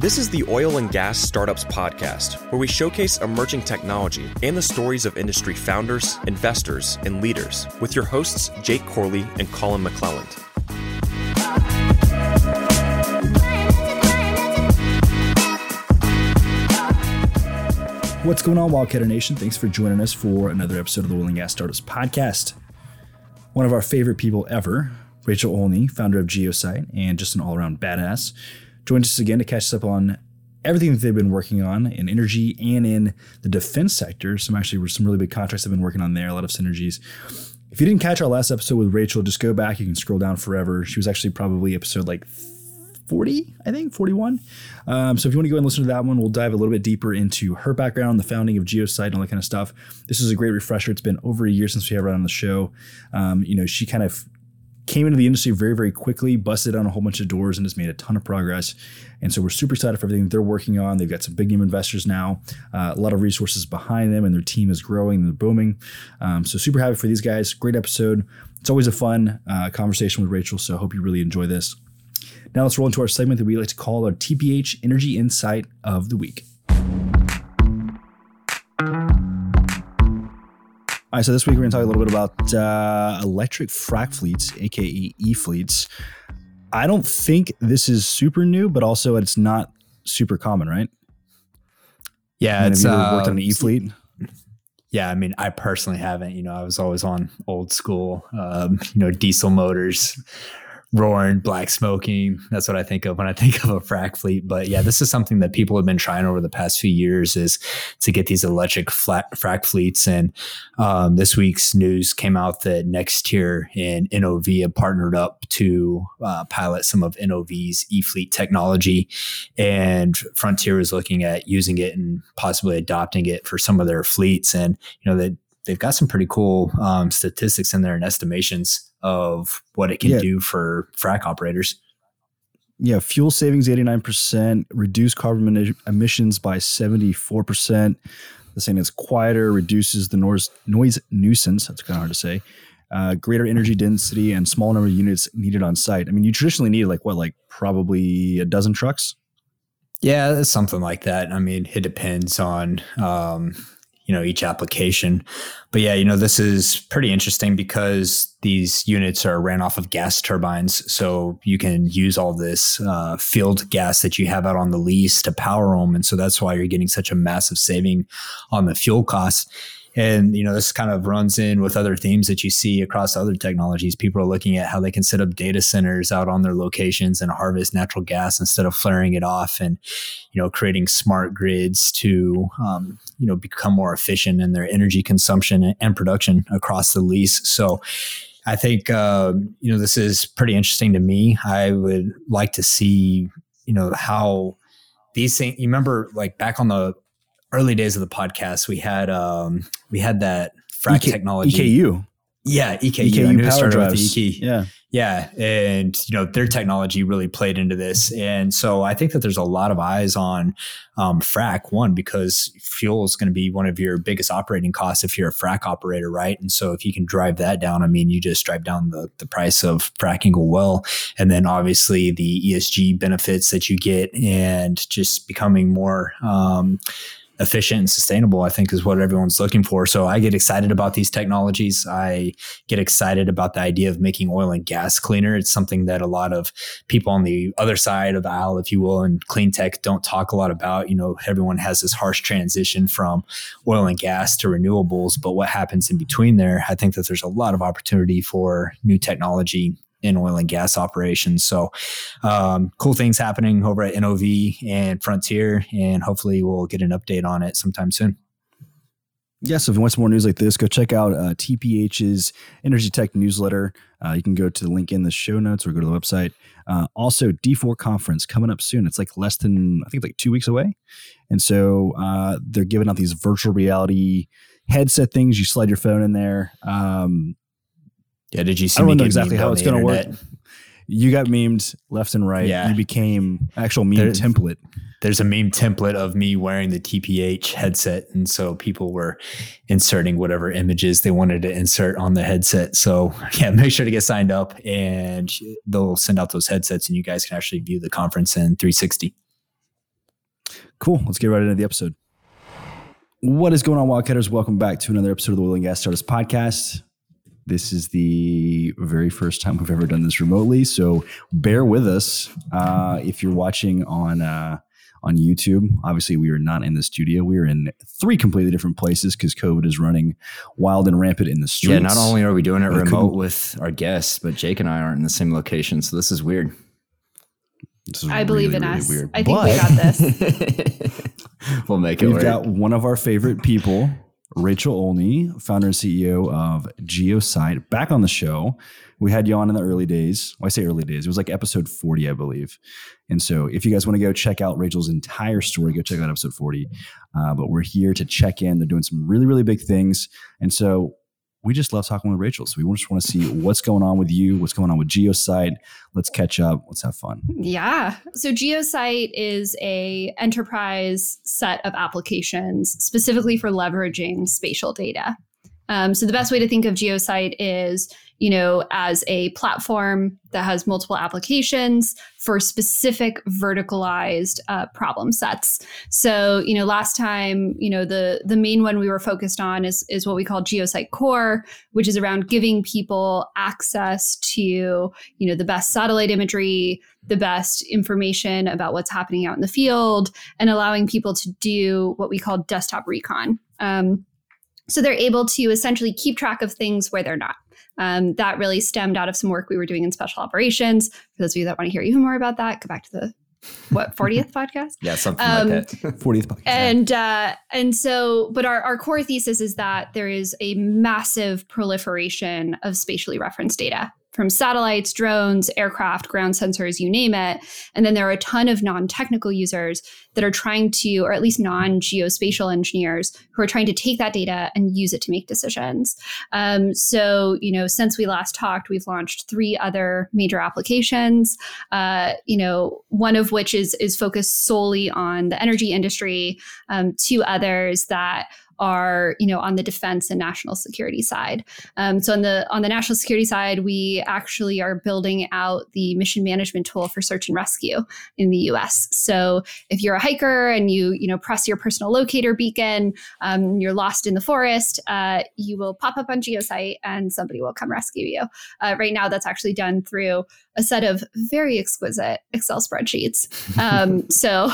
This is the Oil and Gas Startups Podcast, where we showcase emerging technology and the stories of industry founders, investors, and leaders with your hosts, Jake Corley and Colin McClelland. What's going on, Wildcatter Nation? Thanks for joining us for another episode of the Oil and Gas Startups Podcast. One of our favorite people ever, Rachel Olney, founder of Geosite and just an all around badass, joins us again to catch us up on everything that they've been working on in energy and in the defense sector. Some actually were some really big contracts they've been working on there, a lot of synergies. If you didn't catch our last episode with Rachel, just go back. You can scroll down forever. She was actually probably episode like 40, I think, 41. Um, so if you want to go and listen to that one, we'll dive a little bit deeper into her background, the founding of Geosite, and all that kind of stuff. This is a great refresher. It's been over a year since we have her on the show. Um, you know, she kind of came into the industry very, very quickly, busted on a whole bunch of doors, and has made a ton of progress. And so we're super excited for everything they're working on. They've got some big name investors now, uh, a lot of resources behind them, and their team is growing and they're booming. Um, so super happy for these guys. Great episode. It's always a fun uh, conversation with Rachel. So I hope you really enjoy this. Now let's roll into our segment that we like to call our TPH Energy Insight of the Week. All right, so this week we're going to talk a little bit about uh, electric frac fleets, aka e fleets. I don't think this is super new, but also it's not super common, right? Yeah, it's have you uh, worked on an e fleet. Yeah, I mean, I personally haven't. You know, I was always on old school, um, you know, diesel motors, roaring, black smoking. That's what I think of when I think of a frac fleet. But yeah, this is something that people have been trying over the past few years is to get these electric flat frac fleets. And um, this week's news came out that Nextier and NOV have partnered up to uh, pilot some of NOV's e-fleet technology, and Frontier is looking at using it and possibly adopting it for some of their fleets. And you know that they've got some pretty cool um, statistics in there and estimations of what it can Yeah. do for frac operators. Yeah, fuel savings 89%, reduce carbon emi- emissions by 74%. The saying it's quieter, reduces the noise, noise nuisance. That's kind of hard to say. Uh, greater energy density and small number of units needed on site. I mean, you traditionally need like what, like probably a dozen trucks? Yeah, something like that. I mean, it depends on um, you know each application, but yeah, you know this is pretty interesting because these units are ran off of gas turbines, so you can use all this uh, field gas that you have out on the lease to power them, and so that's why you're getting such a massive saving on the fuel costs. And you know this kind of runs in with other themes that you see across other technologies. People are looking at how they can set up data centers out on their locations and harvest natural gas instead of flaring it off, and you know creating smart grids to um, you know become more efficient in their energy consumption and production across the lease. So. I think um, you know this is pretty interesting to me. I would like to see you know how these things. You remember like back on the early days of the podcast, we had um, we had that frac EK technology. EKU. Yeah, EKU. EKU power drives. Yeah. Yeah, and you know their technology really played into this, and so I think that there's a lot of eyes on um, frac. One because fuel is going to be one of your biggest operating costs if you're a frac operator, right? And so if you can drive that down, I mean, you just drive down the the price of fracking a well, and then obviously the ESG benefits that you get, and just becoming more. Um, efficient and sustainable, I think is what everyone's looking for. So I get excited about these technologies. I get excited about the idea of making oil and gas cleaner. It's something that a lot of people on the other side of the aisle, if you will, and clean tech don't talk a lot about. You know, everyone has this harsh transition from oil and gas to renewables, but what happens in between there, I think that there's a lot of opportunity for new technology in oil and gas operations. So, um, cool things happening over at NOV and Frontier, and hopefully we'll get an update on it sometime soon. Yeah, so if you want some more news like this, go check out uh, TPH's Energy Tech newsletter. Uh, you can go to the link in the show notes or go to the website. Uh, also, D4 conference coming up soon. It's like less than, I think, like two weeks away. And so uh, they're giving out these virtual reality headset things. You slide your phone in there. Um, Yeah, did you see I don't know exactly how it's going to work. You got memed left and right. Yeah. You became actual meme template. There's a meme template of me wearing the TPH headset, and so people were inserting whatever images they wanted to insert on the headset. So yeah, make sure to get signed up, and they'll send out those headsets, and you guys can actually view the conference in 360. Cool. Let's get right into the episode. What is going on, Wildcatters? Welcome back to another episode of the Oil and Gas Startups Podcast. This is the very first time we've ever done this remotely, so bear with us. Uh, if you're watching on uh, on YouTube, obviously we are not in the studio. We are in three completely different places because COVID is running wild and rampant in the streets. Yeah, not only are we doing it remote with our guests, but Jake and I aren't in the same location, so this is weird. This is I believe in really us. weird. I think But we got this. we'll make it We've work. got one of our favorite people, Rachel Olney, founder and CEO of Geosite, back on the show. We had you on in the early days. Well, I say early days. It was like episode 40, I believe. And so if you guys want to go check out Rachel's entire story, go check out episode 40. Uh, but we're here to check in. They're doing some really, really big things. And so we just love talking with Rachel. So we just want to see what's going on with you, what's going on with Geosite. Let's catch up. Let's have fun. yeah. So GeoSite is a enterprise set of applications specifically for leveraging spatial data. Um, so the best way to think of GeoSite is, you know, as a platform that has multiple applications for specific verticalized uh, problem sets. So, you know, last time, you know, the the main one we were focused on is is what we call GeoSite Core, which is around giving people access to, you know, the best satellite imagery, the best information about what's happening out in the field, and allowing people to do what we call desktop recon. Um, so they're able to essentially keep track of things where they're not. Um, that really stemmed out of some work we were doing in special operations. For those of you that want to hear even more about that, go back to the what 40th podcast. yeah, something Um, like that. 40th podcast. And uh, and so, but our, our core thesis is that there is a massive proliferation of spatially referenced data from satellites, drones, aircraft, ground sensors, you name it. And then there are a ton of non-technical users that are trying to, or at least non-geospatial engineers who are trying to take that data and use it to make decisions. Um, so, you know, since we last talked, we've launched three other major applications. Uh, you know, one of which is is focused solely on the energy industry. Um, two others that are you know on the defense and national security side. Um, so on the on the national security side, we actually are building out the mission management tool for search and rescue in the U.S. So if you're a hiker and you you know press your personal locator beacon, um, you're lost in the forest, uh, you will pop up on GeoSite and somebody will come rescue you. Uh, right now, that's actually done through a set of very exquisite Excel spreadsheets. Um, so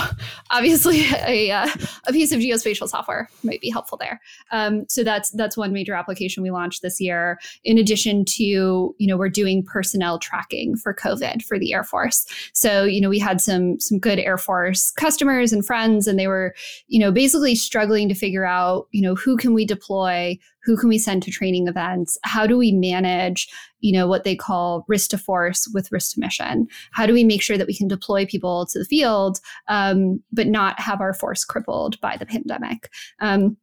obviously, a, uh, a piece of geospatial software might be helpful there. Um, so that's that's one major application we launched this year. In addition to, you know, we're doing personnel tracking for COVID for the Air Force. So you know, we had some some good Air Force customers and friends, and they were, you know, basically struggling to figure out, you know, who can we deploy, who can we send to training events, how do we manage you know what they call risk to force with risk to mission how do we make sure that we can deploy people to the field um, but not have our force crippled by the pandemic um,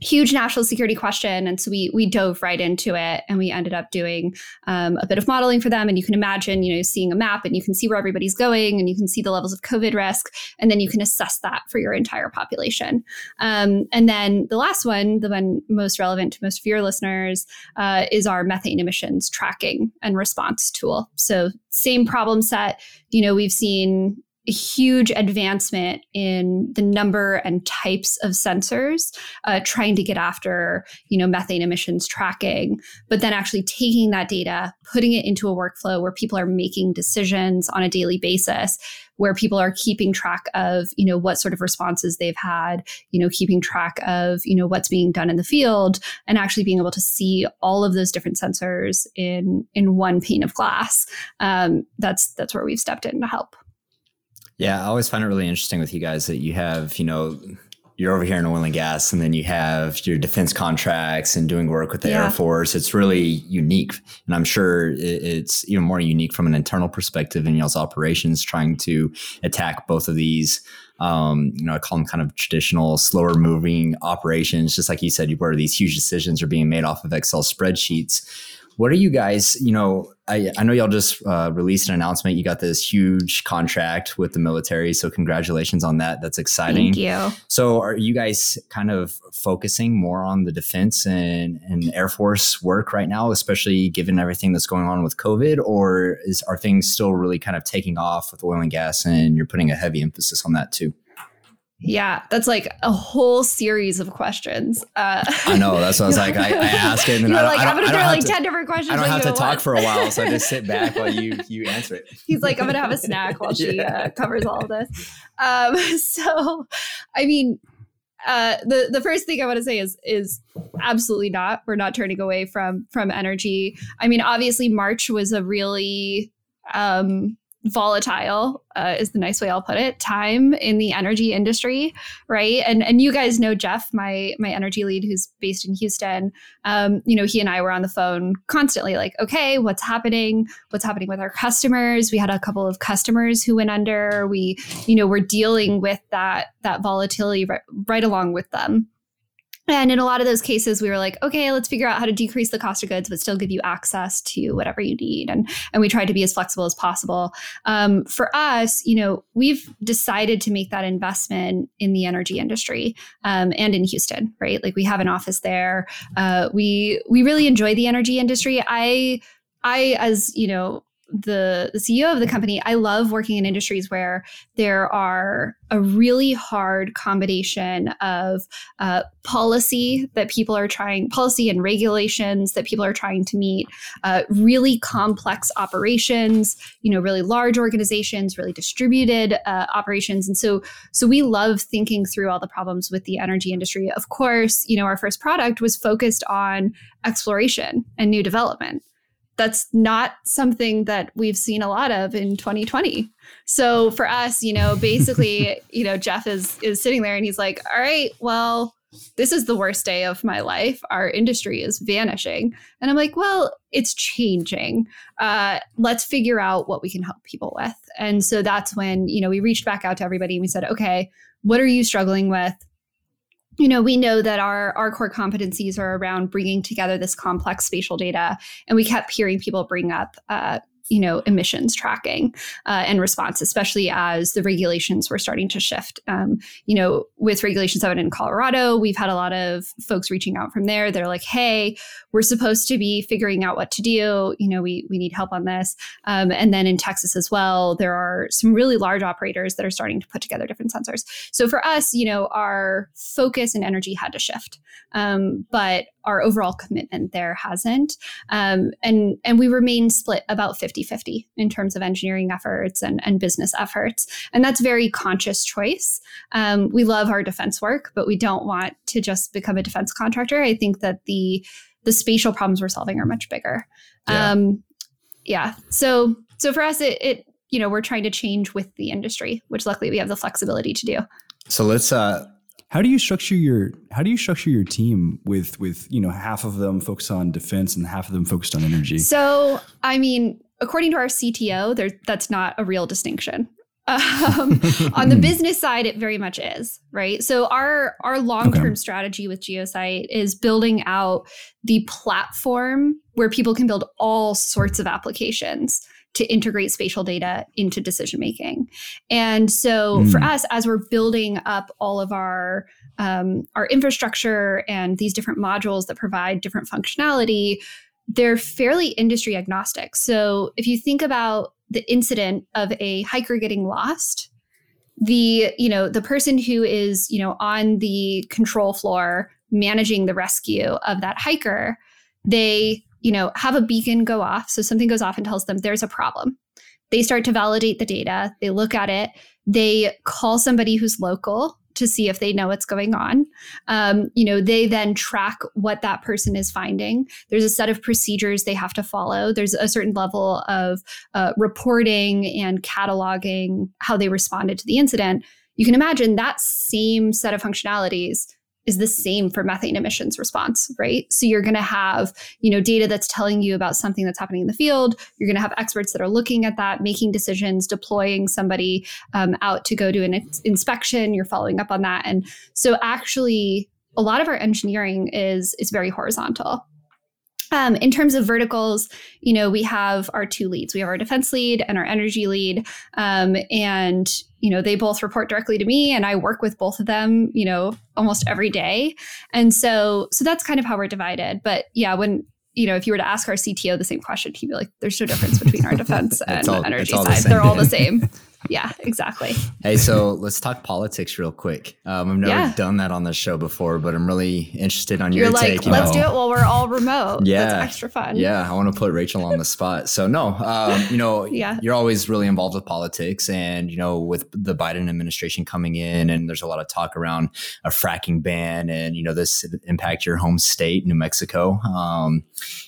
huge national security question and so we we dove right into it and we ended up doing um, a bit of modeling for them and you can imagine you know seeing a map and you can see where everybody's going and you can see the levels of covid risk and then you can assess that for your entire population. Um, and then the last one the one most relevant to most of your listeners uh, is our methane emissions tracking and response tool. So same problem set. You know we've seen a huge advancement in the number and types of sensors uh, trying to get after you know methane emissions tracking but then actually taking that data putting it into a workflow where people are making decisions on a daily basis where people are keeping track of you know what sort of responses they've had you know keeping track of you know what's being done in the field and actually being able to see all of those different sensors in in one pane of glass. Um, that's that's where we've stepped in to help Yeah, I always find it really interesting with you guys that you have, you know, you're over here in oil and gas, and then you have your defense contracts and doing work with the Yeah. Air Force. It's really unique. And I'm sure it's even more unique from an internal perspective in y'all's operations, trying to attack both of these. Um, you know, I call them kind of traditional, slower moving operations. Just like you said, where these huge decisions are being made off of Excel spreadsheets. What are you guys, you know, I, I know y'all just uh, released an announcement. You got this huge contract with the military. So, congratulations on that. That's exciting. thank you So, are you guys kind of focusing more on the defense and, and Air Force work right now, especially given everything that's going on with COVID? Or is, are things still really kind of taking off with oil and gas and you're putting a heavy emphasis on that too? Yeah, that's like a whole series of questions. Uh, I know. That's what I was like. I, I ask it, and You're I, like, I I'm don't, gonna throw like to, ten different questions. I don't have to talk for a while, so I just sit back while you you answer it. He's like, I'm gonna have a snack while she Yeah. uh, covers all of this. Um, so, I mean, uh, the the first thing I want to say is is absolutely not. We're not turning away from from energy. I mean, obviously, March was a really um, volatile uh, is the nice way I'll put it time in the energy industry right? And and you guys know Jeff my my energy lead who's based in Houston. Um you know he and I were on the phone constantly like okay what's happening? What's happening with our customers? We had a couple of customers who went under. We you know we're dealing with that that volatility right, right along with them and in a lot of those cases, we were like, okay, let's figure out how to decrease the cost of goods, but still give you access to whatever you need. And and we tried to be as flexible as possible. Um, for us, you know, we've decided to make that investment in the energy industry um, and in Houston, right? Like we have an office there. Uh, we we really enjoy the energy industry. I I as you know the, CEO of the company, I love working in industries where there are a really hard combination of uh, policy that people are trying, policy and regulations that people are trying to meet, uh, really complex operations, you know, really large organizations, really distributed uh, operations, and so so we love thinking through all the problems with the energy industry. Of course, you know, our first product was focused on exploration and new development that's not something that we've seen a lot of in 2020. So for us, you know, basically, you know, Jeff is is sitting there and he's like, "All right, well, this is the worst day of my life. Our industry is vanishing." And I'm like, "Well, it's changing. Uh, let's figure out what we can help people with." And so that's when, you know, we reached back out to everybody and we said, "Okay, what are you struggling with?" You know we know that our our core competencies are around bringing together this complex spatial data and we kept hearing people bring up uh, you know emissions tracking uh, and response especially as the regulations were starting to shift. Um, you know with regulation 7 in colorado we've had a lot of folks reaching out from there. They're like hey we're supposed to be figuring out what to do. You know we, we need help on this. Um, and then in texas as well there are some really large operators that are starting to put together different sensors. So for us you know our focus and energy had to shift. Um, but our overall commitment there hasn't. Um, and and we remain split about 50-50 in terms of engineering efforts and, and business efforts. And that's very conscious choice. Um, we love our defense work but we don't want to just become a defense contractor. I think that the the spatial problems we're solving are much bigger. Yeah. um, yeah. So so for us it, it you know we're trying to change with the industry which luckily we have the flexibility to do. So let's uh How do you structure your How do you structure your team with with you know half of them focused on defense and half of them focused on energy? So, I mean, according to our CTO, there that's not a real distinction. Um, on the business side, it very much is right. So our our long term Okay. strategy with Geosite is building out the platform where people can build all sorts of applications to integrate spatial data into decision making. And so for Mm. us, as we're building up all of our um, our infrastructure and these different modules that provide different functionality, they're fairly industry agnostic. So if you think about the incident of a hiker getting lost, the you know the person who is you know on the control floor managing the rescue of that hiker, they you know have a beacon go off, so something goes off and tells them there's a problem. They start to validate the data. They look at it. They call somebody who's local to see if they know what's going on. Um, you know, they then track what that person is finding. There's a set of procedures they have to follow. There's a certain level of uh, reporting and cataloging how they responded to the incident. You can imagine that same set of functionalities is the same for methane emissions response, right? So you're going to have, you know, data that's telling you about something that's happening in the field. You're going to have experts that are looking at that, making decisions, deploying somebody um, out to go do an ins- inspection. You're following up on that, and so actually, a lot of our engineering is is very horizontal. Um, in terms of verticals, you know, we have our two leads. We have our defense lead and our energy lead, um, and you know, they both report directly to me, and I work with both of them, you know, almost every day. And so, so that's kind of how we're divided. But yeah, when you know, if you were to ask our CTO the same question, he'd be like, "There's no difference between our defense and all- energy the side. same. They're all the same." yeah, exactly. Hey, so let's talk politics real quick. Um, I've never Yeah. done that on the show before, but I'm really interested on You're your like, take. let's know. do it while we're all remote. Yeah. That's extra fun. Yeah, I want to put Rachel on the spot. So no, um, you know, Yeah. you're always really involved with politics, and you know, with the Biden administration coming in, and there's a lot of talk around a fracking ban, and you know, this impact your home state, New Mexico, um,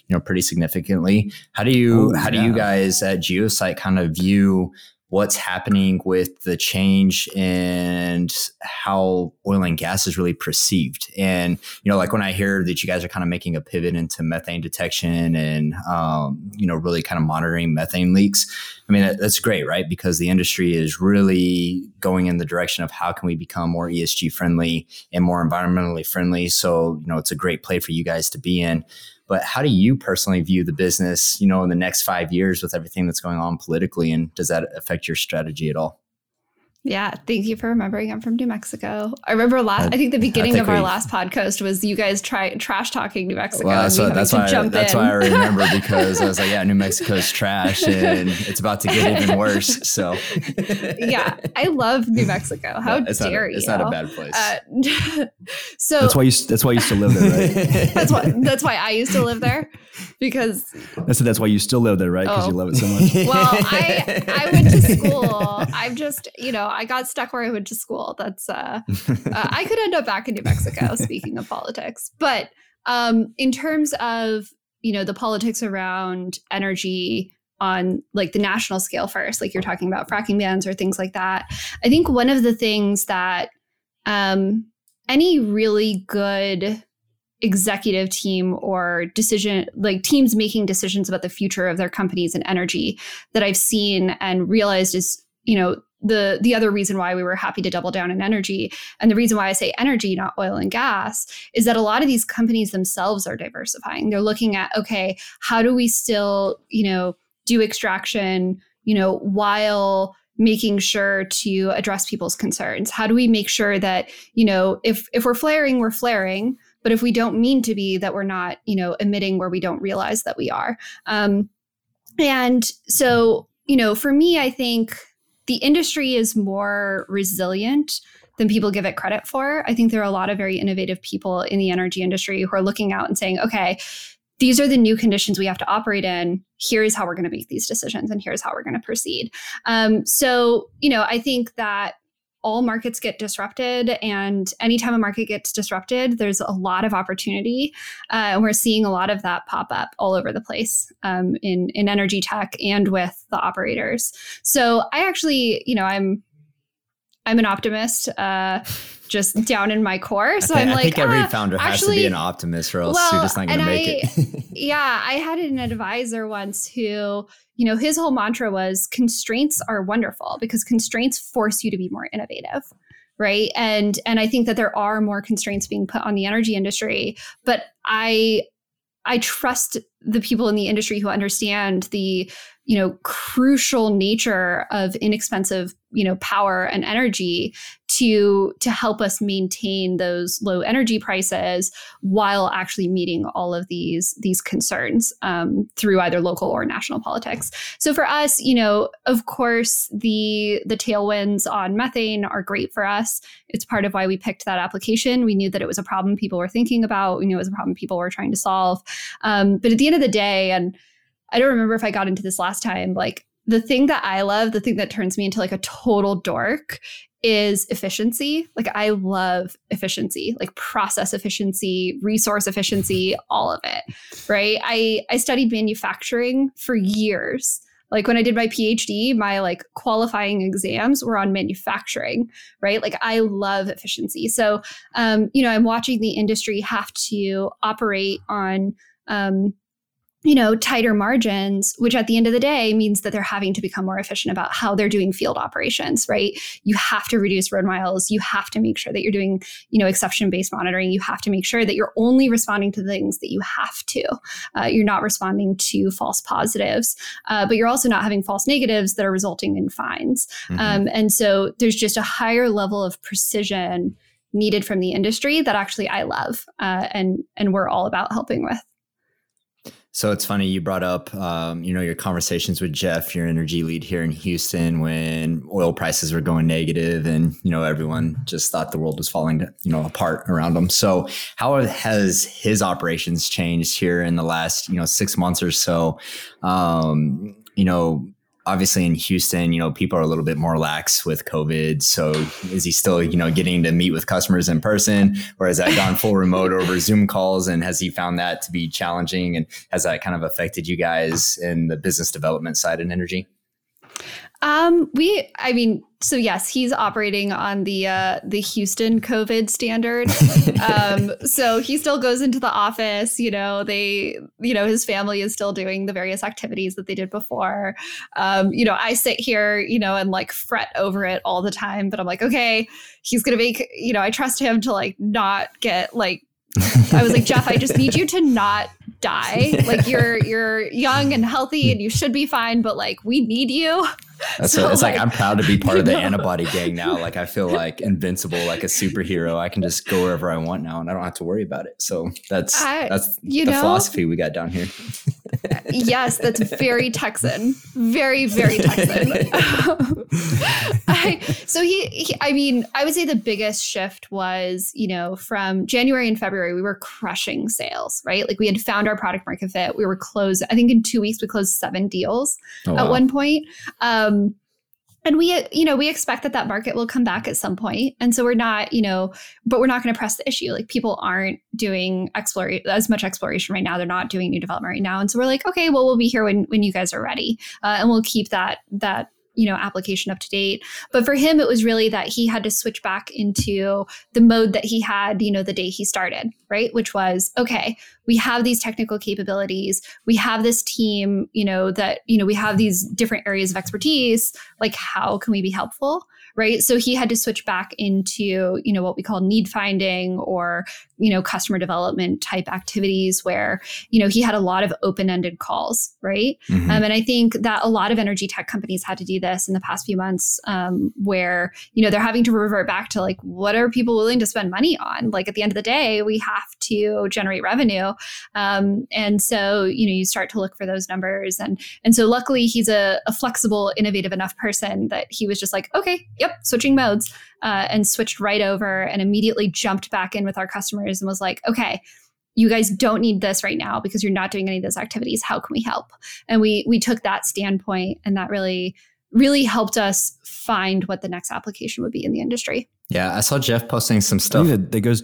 you know, pretty significantly. How do you, Oh, how do you guys at Geosite kind of view? What's happening with the change and how oil and gas is really perceived? And you know, like when I hear that you guys are kind of making a pivot into methane detection and, um, you know, really kind of monitoring methane leaks. I mean, that's great, right? Because the industry is really going in the direction of how can we become more ESG friendly and more environmentally friendly. So, you know, it's a great play for you guys to be in. But how do you personally view the business, you know, in the next five years with everything that's going on politically? And does that affect your strategy at all? Yeah, thank you for remembering I'm from New Mexico. I remember last. I- I think the beginning think of our last podcast was you guys try trash talking New Mexico. Well, and that's, me what, that's to why. jump that's in. why I remember because I was like, yeah, New Mexico's trash and it's about to get even worse. So yeah, I love New Mexico. How it's not, dare a, you? It's not a bad place. Uh, so That's why you. That's why you to live there, right? that's why that's why I used to live there because That's that's why you still live there, right? Because Oh. you love it so much. well I I went to school. I'm just you know I got stuck where I went to school. That's uh, uh I could end up back in New Mexico. speaking of politics, but um in terms of you know the politics around energy on like the national scale first like you're talking about fracking bans or things like that i think one of the things that um any really good executive team or decision like teams making decisions about the future of their companies and energy that i've seen and realized is you know the the other reason why we were happy to double down in energy and the reason why i say energy not oil and gas is that a lot of these companies themselves are diversifying. They're looking at okay how do we still you know do extraction you know while making sure to address people's concerns? How do we make sure that you know if if we're flaring we're flaring but if we don't mean to be that we're not you know emitting where we don't realize that we are um, and so you know for me i think the industry is more resilient than people give it credit for i think there are a lot of very innovative people in the energy industry who are looking out and saying okay these are the new conditions we have to operate in. Here's how we're going to make these decisions, and here's how we're going to proceed. Um, so, you know, I think that all markets get disrupted, and anytime a market gets disrupted, there's a lot of opportunity, uh, and we're seeing a lot of that pop up all over the place um, in in energy tech and with the operators. So, I actually, you know, I'm I'm an optimist. Uh, just down in my core. So I, I'm like, I think every "Ah, founder has to be an optimist, or else well, you're just not going to make I- it. yeah, I had an advisor once who, you know, his whole mantra was constraints are wonderful because constraints force you to be more innovative. Right. And and I think that there are more constraints being put on the energy industry, but I I trust the people in the industry who understand the, you know, crucial nature of inexpensive, you know, power and energy to to help us maintain those low energy prices while actually meeting all of these these concerns um, through either local or national politics. So for us, you know, of course, the the tailwinds on methane are great for us. It's part of why we picked that application. We knew that it was a problem people were thinking about. We knew it was a problem people were trying to solve. Um, but at the end of the day, and I don't remember if I got into this last time, like the thing that I love, the thing that turns me into like a total dork is efficiency. Like I love efficiency, like process efficiency, resource efficiency, all of it. Right? I I studied manufacturing for years. Like when I did my PhD, my like qualifying exams were on manufacturing, right? Like I love efficiency. So, um, you know, I'm watching the industry have to operate on um, you know, tighter margins, which at the end of the day means that they're having to become more efficient about how they're doing field operations, right? You have to reduce road miles. You have to make sure that you're doing, you know, exception based monitoring. You have to make sure that you're only responding to things that you have to. Uh, you're not responding to false positives, uh, but you're also not having false negatives that are resulting in fines. Mhm. Um, and so there's just a higher level of precision needed from the industry that actually I love uh, and and we're all about helping with. So it's funny you brought up, um, you know, your conversations with Jeff, your energy lead here in Houston, when oil prices were going negative, and you know everyone just thought the world was falling, you know, apart around them. So how has his operations changed here in the last, you know, six months or so? Um, you know, obviously in Houston, you know, people are a little bit more lax with COVID. So is he still, you know, getting to meet with customers in person or has that gone full remote over Zoom calls? And has he found that to be challenging? And has that kind of affected you guys in the business development side in energy? Um, we, I mean, so yes, he's operating on the uh, the Houston COVID standard. um, so he still goes into the office. You know, they, you know, his family is still doing the various activities that they did before. Um, you know, I sit here, you know, and like fret over it all the time. But I'm like, okay, he's gonna make. You know, I trust him to like not get like I was like, Jeff, I just need you to not die. Like you're you're young and healthy and you should be fine, but like we need you. That's so, it's like, like, I'm proud to be part of the know. antibody gang now. Like I feel like invincible, like a superhero. I can just go wherever I want now, and I don't have to worry about it. So that's I, that's the know, philosophy we got down here. Yes, that's very Texan, very very Texan. I, so he, he, I mean, I would say the biggest shift was you know from January and February we were crushing sales, right? Like we had found our product market fit. We were closed. I think in two weeks we closed seven deals oh, at wow. one point. Um, um, and we you know we expect that that market will come back at some point. And so we're not you know but we're not going to press the issue. Like people aren't doing explore as much exploration right now. They're not doing new development right now. And so we're like okay well we'll be here when when you guys are ready. Uh, and we'll keep that that you know application up to date. But for him it was really that he had to switch back into the mode that he had you know the day he started right? Which was okay we have these technical capabilities. We have this team you know that you know we have these different areas of expertise. Like how can we be helpful right? So he had to switch back into you know what we call need finding or you know customer development type activities where you know he had a lot of open-ended calls right? Mm-hmm. um, and i think that a lot of energy tech companies had to do this in the past few months um, where you know they're having to revert back to like what are people willing to spend money on? Like at the end of the day we have to generate revenue. Um, and so you know you start to look for those numbers. And and so luckily he's a, a flexible innovative enough person that he was just like okay yep switching modes uh, and switched right over and immediately jumped back in with our customers and was like, okay, you guys don't need this right now because you're not doing any of those activities. How can we help? And we we took that standpoint, and that really really helped us find what the next application would be in the industry. Yeah, I saw Jeff posting some stuff that, that goes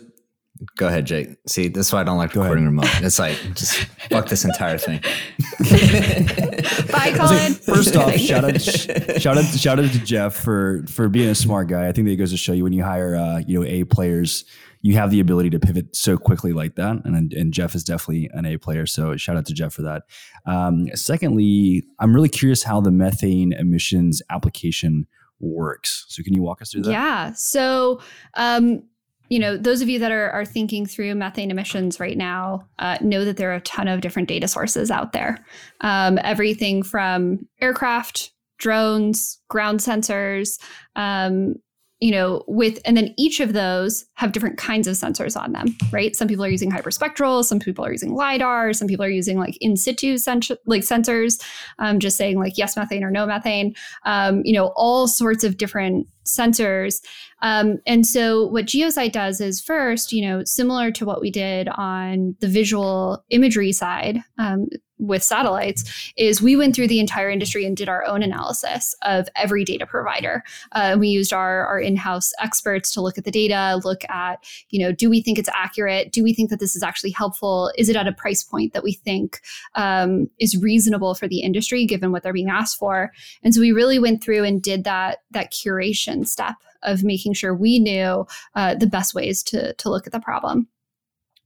Go ahead, Jake. See, that's why I don't like Go recording ahead. remote. It's like just fuck this entire thing. Bye, Colin. First off, shout out, shout out, shout out to Jeff for for being a smart guy. I think that it goes to show you when you hire, uh, you know, A players, you have the ability to pivot so quickly like that. And and Jeff is definitely an A player. So shout out to Jeff for that. Um, secondly, I'm really curious how the methane emissions application works. So can you walk us through that? Yeah. So um, you know, those of you that are, are thinking through methane emissions right now uh, know that there are a ton of different data sources out there. Um, everything from aircraft, drones, ground sensors, um, you know, with, and then each of those have different kinds of sensors on them, right? Some people are using hyperspectral, some people are using LIDAR, some people are using like in situ sens- like sensors, um, just saying like yes methane or no methane, um, you know, all sorts of different sensors. Um, and so what Geosite does is first, you know, similar to what we did on the visual imagery side, um, with satellites is we went through the entire industry and did our own analysis of every data provider. Uh, we used our, our in-house experts to look at the data, look at, you know, do we think it's accurate? Do we think that this is actually helpful? Is it at a price point that we think um, is reasonable for the industry given what they're being asked for? And so we really went through and did that that curation step of making sure we knew uh, the best ways to to look at the problem.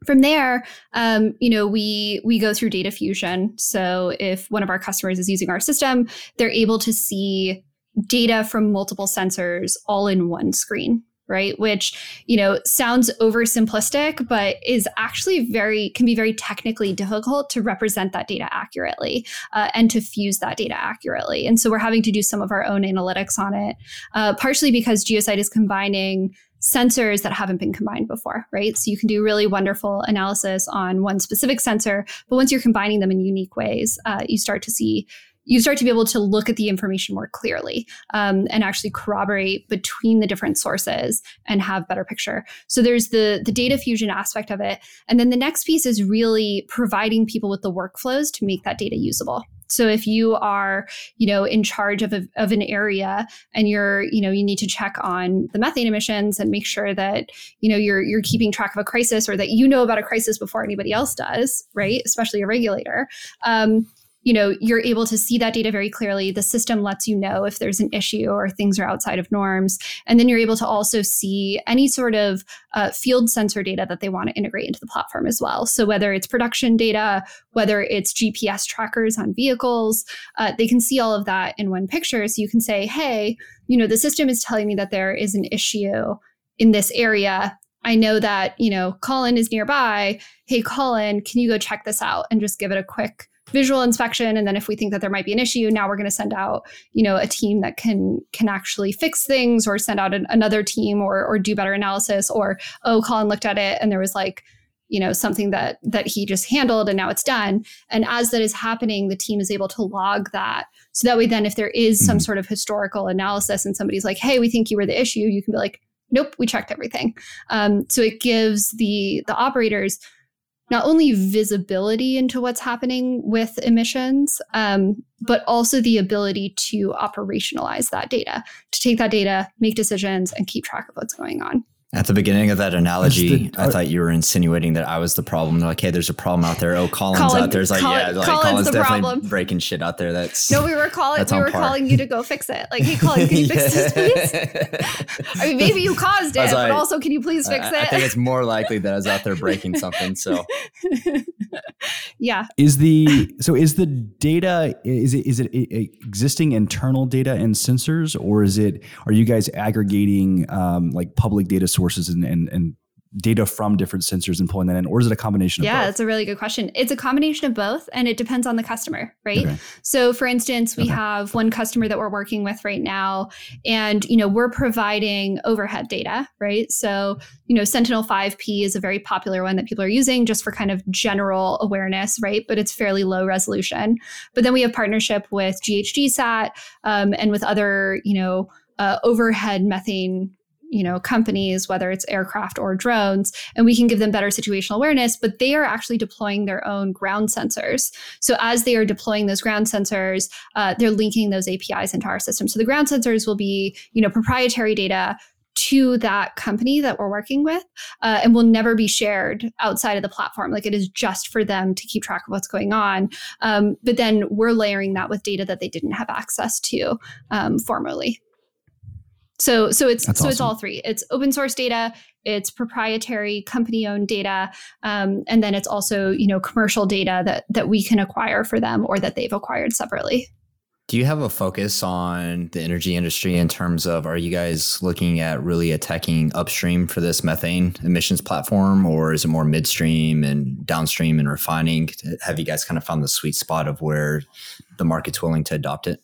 From there um, you know we we go through data fusion. So if one of our customers is using our system they're able to see data from multiple sensors all in one screen right which you know sounds oversimplistic but is actually very can be very technically difficult to represent that data accurately uh, and to fuse that data accurately and so we're having to do some of our own analytics on it uh, partially because geosite is combining sensors that haven't been combined before, right? So you can do really wonderful analysis on one specific sensor, but once you're combining them in unique ways, uh, you start to see you start to be able to look at the information more clearly um, and actually corroborate between the different sources and have better picture so there's the the data fusion aspect of it and then the next piece is really providing people with the workflows to make that data usable so if you are, you know, in charge of, a, of an area and you're, you know, you need to check on the methane emissions and make sure that, you know, you're you're keeping track of a crisis or that you know about a crisis before anybody else does, right? Especially a regulator. Um, you know you're able to see that data very clearly. The system lets you know if there's an issue or things are outside of norms. And then you're able to also see any sort of uh, field sensor data that they want to integrate into the platform as well. So whether it's production data whether it's gps trackers on vehicles uh, they can see all of that in one picture. So you can say hey you know the system is telling me that there is an issue in this area. I know that, you know, Colin is nearby. Hey, Colin, can you go check this out and just give it a quick visual inspection and then if we think that there might be an issue now we're going to send out you know a team that can can actually fix things or send out an, another team or or do better analysis. Or oh colin looked at it and there was like you know something that that he just handled and now it's done. And as that is happening the team is able to log that. So that way then if there is some mm-hmm. sort of historical analysis and somebody's like hey we think you were the issue you can be like nope we checked everything. Um, so it gives the the operators not only visibility into what's happening with emissions, um, but also the ability to operationalize that data, to take that data, make decisions, and keep track of what's going on. At the beginning of that analogy, the, I thought you were insinuating that I was the problem. They're like, hey, there's a problem out there. Oh, Colin's Colin, out there. It's like, Colin, yeah, like Colin's, Colin's definitely problem. breaking shit out there. That's no, we were calling, we were par. calling you to go fix it. Like, hey, Colin, can you fix this, please? I mean, maybe you caused it, like, but also, can you please fix I, it? I think it's more likely that I was out there breaking something. So, yeah. Is the so is the data is it is it existing internal data and sensors, or is it are you guys aggregating um, like public data? Sources and, and, and data from different sensors and pulling that in, or is it a combination of yeah, both? that's a really good question. It's a combination of both, and it depends on the customer, right? Okay. So, for instance, we okay. have one customer that we're working with right now, and you know we're providing overhead data, right? So, you know, Sentinel 5P is a very popular one that people are using just for kind of general awareness, right? But it's fairly low resolution. But then we have partnership with GHGSat um, and with other, you know. Uh, overhead methane you know companies whether it's aircraft or drones and we can give them better situational awareness but they are actually deploying their own ground sensors. So as they are deploying those ground sensors uh, they're linking those apis into our system. So the ground sensors will be you know proprietary data to that company that we're working with uh, and will never be shared outside of the platform. Like it is just for them to keep track of what's going on. Um, but then we're layering that with data that they didn't have access to um, formerly so so it's That's so awesome. it's all three. It's open source data, it's proprietary company owned data, um, and then it's also you know commercial data that that we can acquire for them or that they've acquired separately. Do you have a focus on the energy industry in terms of are you guys looking at really attacking upstream for this methane emissions platform, or is it more midstream and downstream and refining? Have you guys kind of found the sweet spot of where the market's willing to adopt it?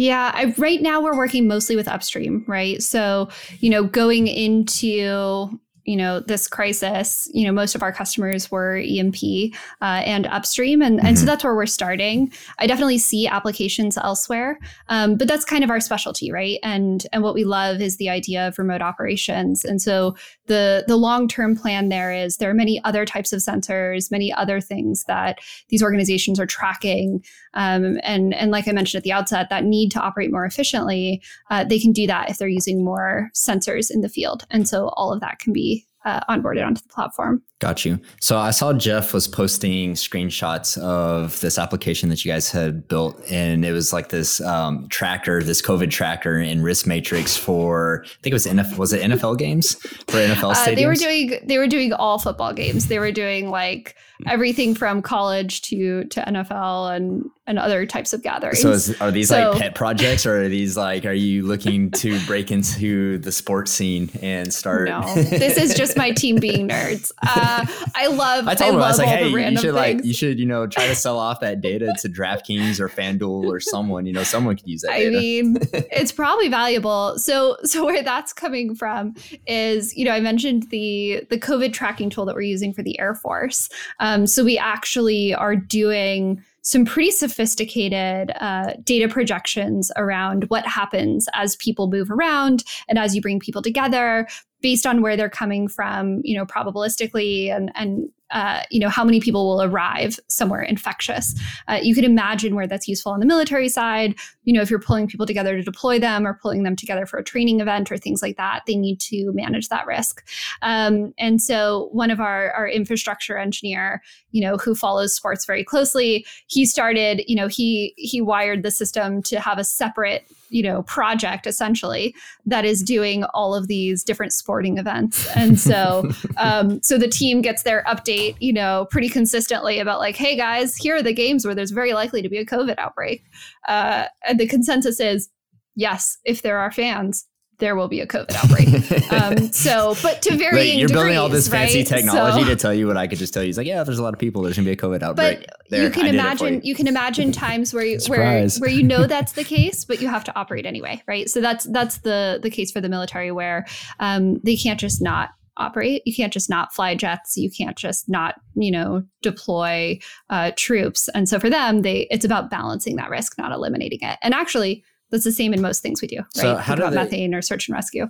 Yeah, I, right now we're working mostly with upstream, right? So, you know, going into you know this crisis you know most of our customers were E&P uh, and upstream and, mm-hmm. and so mm-hmm. that's where we're starting i definitely see applications elsewhere um, but that's kind of our specialty right and and what we love is the idea of remote operations and so the the long term plan there is there are many other types of sensors many other things that these organizations are tracking um, and and like i mentioned at the outset that need to operate more efficiently uh, they can do that if they're using more sensors in the field and so all of that can be uh, onboarded onto the platform. Got you. So I saw Jeff was posting screenshots of this application that you guys had built, and it was like this um, tracker, this COVID tracker and Risk Matrix for I think it was NFL. Was it NFL games for NFL stadiums? Uh, they were doing they were doing all football games. They were doing like everything from college to to NFL and and other types of gatherings. So is, are these so, like pet projects, or are these like are you looking to break into the sports scene and start? No, this is just my team being nerds. yeah, I love. I told I him I was like, hey, you should like you should you know try to sell off that data to DraftKings or FanDuel or someone. You know, someone could use that. I data. mean, it's probably valuable. So, so where that's coming from is, you know, I mentioned the the COVID tracking tool that we're using for the Air Force. Um, so we actually are doing some pretty sophisticated uh, data projections around what happens as people move around and as you bring people together based on where they're coming from, you know, probabilistically and and uh, you know how many people will arrive somewhere infectious. Uh, you could imagine where that's useful on the military side. You know, if you're pulling people together to deploy them or pulling them together for a training event or things like that, they need to manage that risk. Um, and so, one of our our infrastructure engineer, you know, who follows sports very closely, he started. You know, he he wired the system to have a separate you know project essentially that is doing all of these different sporting events. And so um, so the team gets their update you know pretty consistently about like hey guys here are the games where there's very likely to be a covid outbreak. Uh, and the consensus is yes if there are fans there will be a COVID outbreak. Um, so, but to varying you're building all degrees, this fancy right? technology So- to tell you what I could just tell you. It's like, yeah, there's a lot of people, there's gonna be a COVID outbreak. but There, you can I did it for imagine you. you. can imagine times where you, where where you know that's the case but you have to operate anyway right so that's that's the the case for the military where um, they can't just not operate you can't just not fly jets you can't just not you know deploy uh, troops and so for them they it's about balancing that risk not eliminating it and actually that's the same in most things we do right So how Think do about they- methane or search and rescue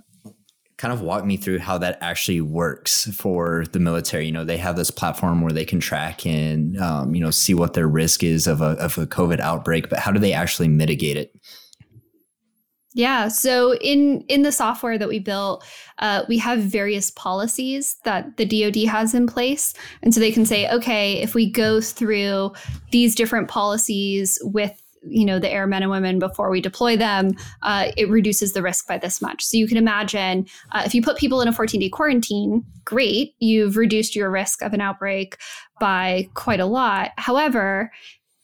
kind of walk me through how that actually works for the military. You know, they have this platform where they can track and um, you know see what their risk is of a of a COVID outbreak, but how do they actually mitigate it? Yeah. So in in the software that we built, uh, we have various policies that the DoD has in place, and so they can say, okay, if we go through these different policies with you know the airmen and women before we deploy them, uh, it reduces the risk by this much. So you can imagine uh, if you put people in a 14 day quarantine, great, you've reduced your risk of an outbreak by quite a lot. However,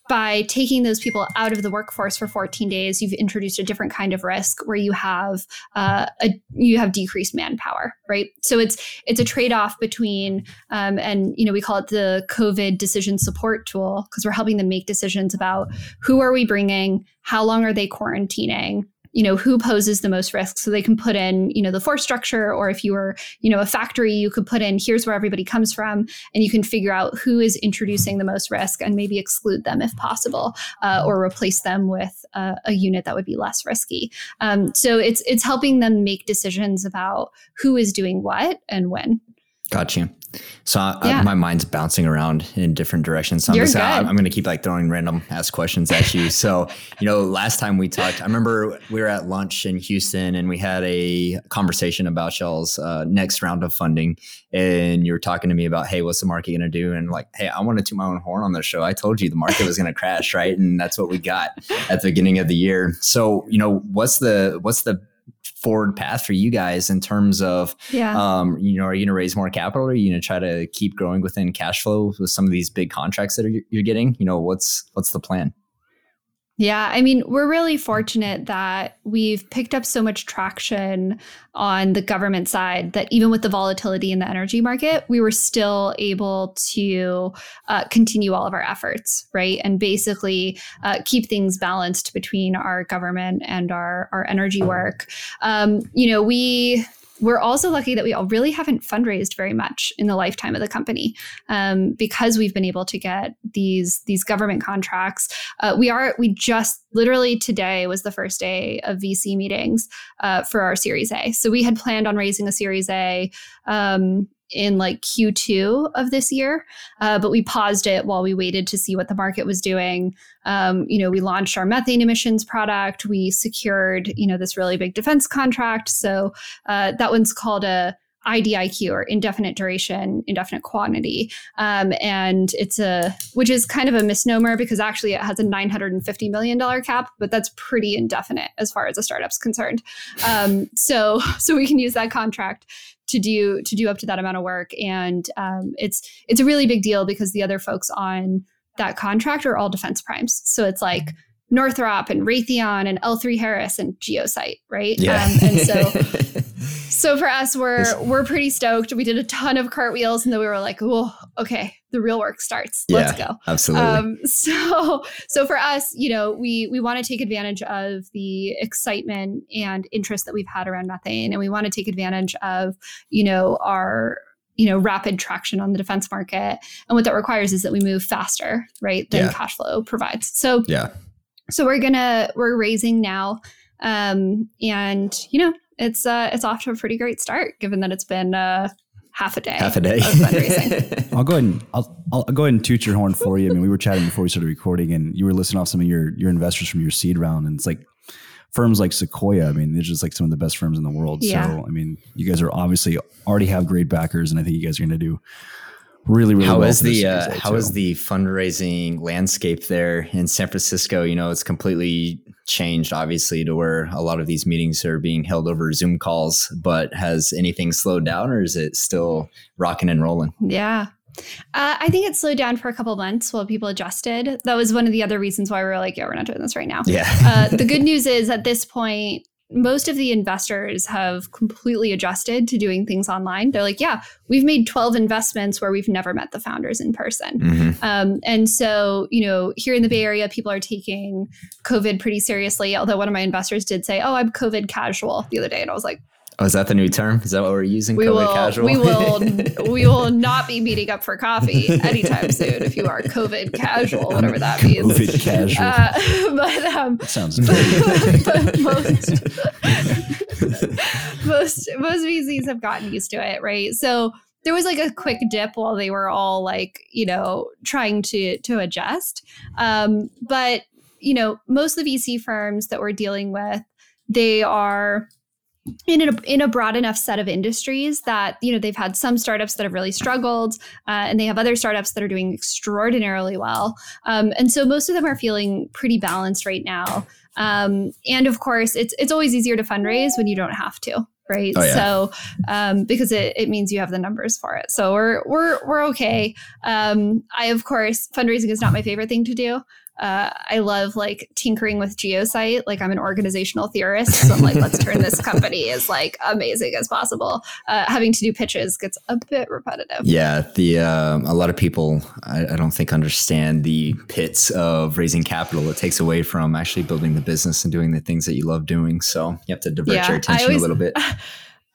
by taking those people out of the workforce for 14 days, you've introduced a different kind of risk where you have uh, a you have decreased manpower, right? So it's it's a trade off between um, and you know we call it the COVID decision support tool because we're helping them make decisions about who are we bringing, how long are they quarantining, you know who poses the most risk. So they can put in you know the force structure or if you were you know a factory you could put in here's where everybody comes from and you can figure out who is introducing the most risk and maybe exclude them if possible uh, or replace them with uh, a unit that would be less risky. Um, so it's it's helping them make decisions about who is doing what and when Got you. So I, I- my mind's bouncing around in different directions. So I'm, You're just, good. I'm going to keep like throwing random ass questions at you. so, you know, last time we talked, I remember we were at lunch in Houston and we had a conversation about y'all's uh, next round of funding. And you were talking to me about, hey, what's the market going to do? And like, hey, I want to toot my own horn on this show. I told you the market was going to crash, right? And that's what we got at the beginning of the year. So, you know, what's the what's the forward path for you guys in terms of yeah um, you know, are you going to raise more capital? Or are you going to try to keep growing within cash flow with some of these big contracts that are, you're getting? You know, what's what's the plan? Yeah, I mean, we're really fortunate that we've picked up so much traction on the government side that even with the volatility in the energy market, we were still able to uh, continue all of our efforts, right? And basically uh, keep things balanced between our government and our, our energy work. Um, you know, we we're also lucky that we all really haven't fundraised very much in the lifetime of the company um, because we've been able to get these these government contracts. Uh, we are we just literally today was the first day of VC meetings uh, for our Series A. So we had planned on raising a Series A. Um, in like Q2 of this year, uh, but we paused it while we waited to see what the market was doing. Um, you know, we launched our methane emissions product. We secured, you know, this really big defense contract. So uh, that one's called a IDIQ or indefinite duration, indefinite quantity. Um, and it's a, which is kind of a misnomer because actually it has a $950 million cap, but that's pretty indefinite as far as a startup's concerned. Um, so, so we can use that contract to do, to do up to that amount of work. And um, it's, it's a really big deal because the other folks on that contract are all defense primes. So it's like Northrop and Raytheon and L3 Harris and Geosite, right? Um, and so so for us, we're we're pretty stoked. We did a ton of cartwheels, and then we were like, "Oh, okay, the real work starts. Let's Yeah, go." Absolutely. Um, so so for us, you know, we we want to take advantage of the excitement and interest that we've had around methane, and we want to take advantage of you know our you know rapid traction on the defense market, and what that requires is that we move faster, right, than Yeah. cash flow provides. So yeah. so we're gonna we're raising now, um, and you know it's uh it's off to a pretty great start given that it's been uh half a day Half a day. of fundraising. I'll go ahead and I'll, I'll go ahead and toot your horn for you. I mean, we were chatting before we started recording, and you were listing off some of your your investors from your seed round, and it's like firms like Sequoia. I mean, they're just like some of the best firms in the world. Yeah. So, I mean, you guys are obviously already have great backers, and I think you guys are going to do really, really How well. is the uh, series, how too. is the fundraising landscape there in San Francisco? You know, it's completely changed, obviously, to where a lot of these meetings are being held over Zoom calls. But has anything slowed down, or is it still rocking and rolling? yeah. Uh, I think it slowed down for a couple months while people adjusted. That was one of the other reasons why we were like, yeah, we're not doing this right now. Yeah, Uh, the good news is at this point, most of the investors have completely adjusted to doing things online. They're like, yeah, we've made 12 investments where we've never met the founders in person. Mhm. Um, and so, you know, here in the Bay Area, people are taking COVID pretty seriously. Although one of my investors did say, "Oh, I'm COVID casual" the other day, and I was like, Oh, is that the new term? Is that what we're using? "We COVID will, casual. we will, we will not be meeting up for coffee anytime soon if you are COVID casual, whatever that means." COVID casual? Uh, but um, Sounds but most most most VCs have gotten used to it, right? So there was like a quick dip while they were all like, you know, trying to to adjust. Um, but you know, most of the VC firms that we're dealing with, they are in a, in a broad enough set of industries that you know they've had some startups that have really struggled uh, and they have other startups that are doing extraordinarily well. Um, and so most of them are feeling pretty balanced right now. Um, and of course it's it's always easier to fundraise when you don't have to right? Oh, yeah. so um, because it, it means you have the numbers for it. So we're we're we're okay. Um, i of course fundraising is not my favorite thing to do uh, I love like tinkering with geosite. Like I'm an organizational theorist, so I'm like, let's turn this company as like amazing as possible. Uh, having to do pitches gets a bit repetitive. Yeah, the um, a lot of people I, I don't think understand the pits of raising capital. It takes away from actually building the business and doing the things that you love doing. So you have to divert Yeah, your attention always- a little bit.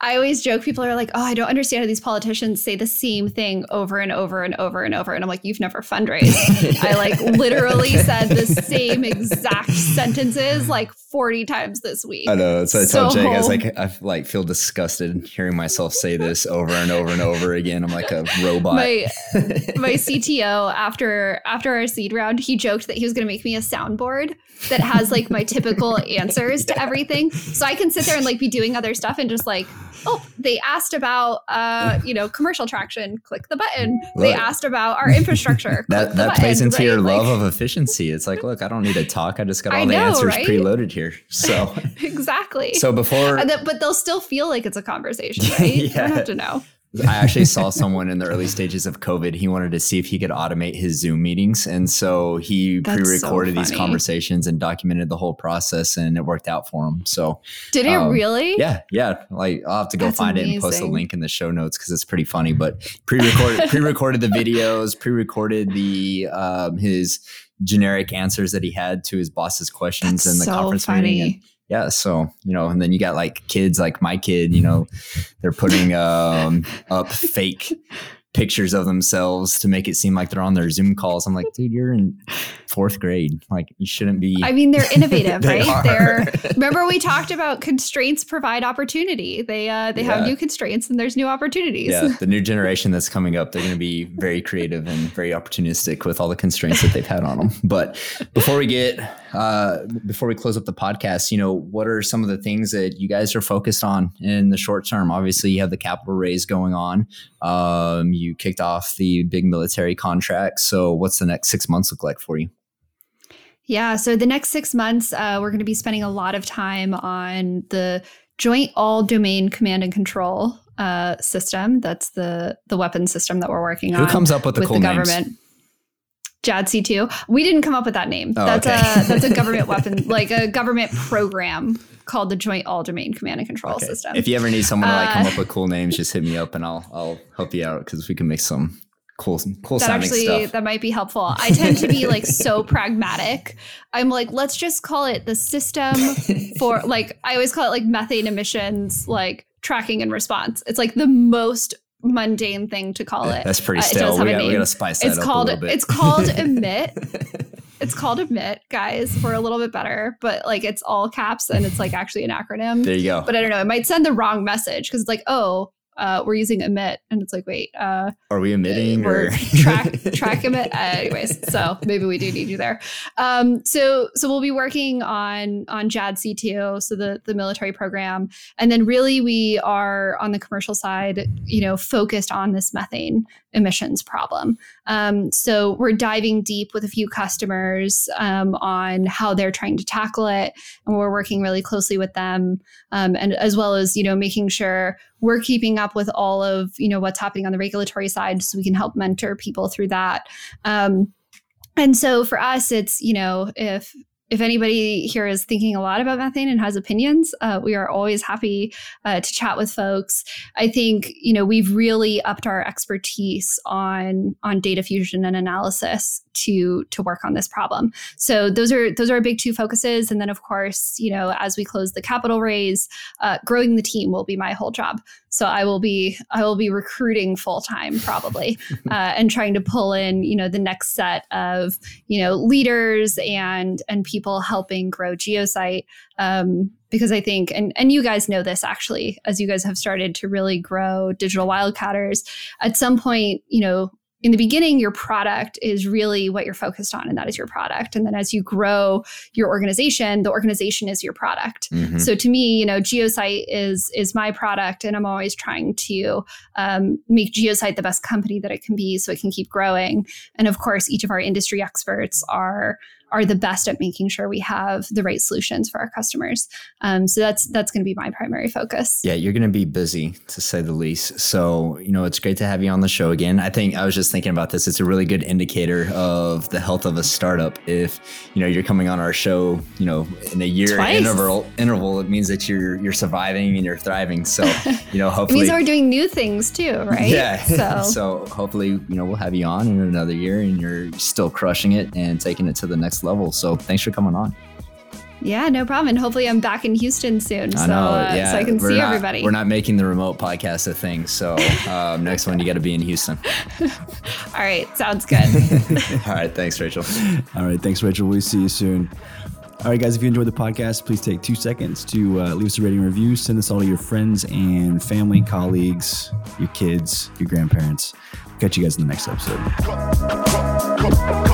I always joke people are like, "Oh, I don't understand how these politicians say the same thing over and over and over and over." And I'm like, "You've never fundraised." I like literally said the same exact sentences like 40 times this week. I know. So I told Jake, I was So- like, I like feel disgusted hearing myself say this over and over and over again. I'm like a robot. my my CTO after after our seed round, he joked that he was going to make me a soundboard that has like my typical answers to everything, so I can sit there and like be doing other stuff and just like, oh, they asked about uh you know commercial traction, click the button. They asked about our infrastructure. that that plays button, into your right? love Like, of efficiency. It's like, look, I don't need to talk. I just got I all the know, answers right? preloaded here. So exactly. so before but they'll still feel like it's a conversation, right? You don't have to know. I actually saw someone in the early stages of COVID. He wanted to see if he could automate his Zoom meetings. And so he That's pre so these conversations and documented the whole process, and it worked out for him. So, Did it Um, really? yeah, yeah. Like, I'll have to go That's find it and post a link in the show notes because it's pretty funny. But pre recorded pre recorded the videos, pre recorded the um, his generic answers that he had to his boss's questions That's in the so conference funny. meeting. And yeah so you know and then you got like kids like my kid you know they're putting um up fake pictures of themselves to make it seem like they're on their zoom calls i'm like dude you're in fourth grade like you shouldn't be I mean, they're innovative, They right? are. They're remember we talked about constraints provide opportunity. They uh, they have new constraints and there's new opportunities. yeah the new generation that's coming up they're going to be very creative and very opportunistic with all the constraints that they've had on them but before we get uh before we close up the podcast you know what are some of the things that you guys are focused on in the short term obviously you have the capital raise going on um you kicked off the big military contract. So what's the next six months look like for you? Yeah, So the next six months, uh, we're going to be spending a lot of time on the Joint All Domain Command and Control uh, system. That's the the weapon system that we're working who on Who comes up with the with cool the names government. JADC2. We didn't come up with that name. Oh, that's okay. a that's a government weapon, like a government program called the Joint All Domain Command and Control Okay. System. If you ever need someone to like come Uh, up with cool names, just hit me up and I'll I'll help you out because we can make some cool cool that sounding actually stuff. that might be helpful. I tend to be like so pragmatic. I'm like, let's just call it the system for like I always call it like methane emissions, like tracking and response. It's like the most mundane thing to call it. That's pretty Uh, it still. We a got, we name. got to spice that it's up called a little bit. it's called emit it's called emit guys we're a little bit better but like it's all caps and it's like actually an acronym there you go. but i don't know it might send the wrong message because it's like oh uh, we're using emit and it's like wait uh, Are we emitting or track track emit? Uh, anyways so maybe we do need you there. Um, so so we'll be working on on JADC2 so the the military program. And then really we are on the commercial side you know focused on this methane emissions problem. Um, so we're diving deep with a few customers um, on how they're trying to tackle it. And we're working really closely with them um, and as well as you know making sure we're keeping up with all of you know what's happening on the regulatory side so we can help mentor people through that. Um, and so for us it's you know if if anybody here is thinking a lot about methane and has opinions uh, we are always happy uh, to chat with folks. I think you know we've really upped our expertise on on data fusion and analysis to to work on this problem. So those are those are our big two focuses. And then of course you know as we close the capital raise uh, growing the team will be my whole job so I will be I will be recruiting full time probably, uh, and trying to pull in you know the next set of you know leaders and and people helping grow Geosite. Um, because I think and and you guys know this actually as you guys have started to really grow digital wildcatters at some point you know in the beginning your product is really what you're focused on and that is your product and then as you grow your organization the organization is your product Mhm. so to me, you know, Geosite is is my product, and I'm always trying to um, make Geosite the best company that it can be, so it can keep growing. And of course, each of our industry experts are are the best at making sure we have the right solutions for our customers. Um, so that's that's going to be my primary focus. Yeah, you're going to be busy to say the least. So, you know, it's great to have you on the show again. I think I was just thinking about this. It's a really good indicator of the health of a startup. If, you know, you're coming on our show, you know, in a year Twice. interval, interval, it means that you're you're surviving and you're thriving. So, you know, It hopefully means we're doing new things too, right? Yeah. So, so hopefully, you know, we'll have you on in another year and you're still crushing it and taking it to the next level. So thanks for coming on. yeah, no problem. And hopefully, I'm back in Houston soon, so I know. uh, so I can see not- everybody. We're not making the remote podcast a thing. So um, next one, you got to be in Houston. All right, sounds good. All right. Thanks, Rachel. All right. Thanks, Rachel. We'll see you soon. All right, guys, if you enjoyed the podcast, please take two seconds to uh, leave us a rating and review. Send this all to your friends and family, colleagues, your kids, your grandparents. Catch you guys in the next episode. come, come,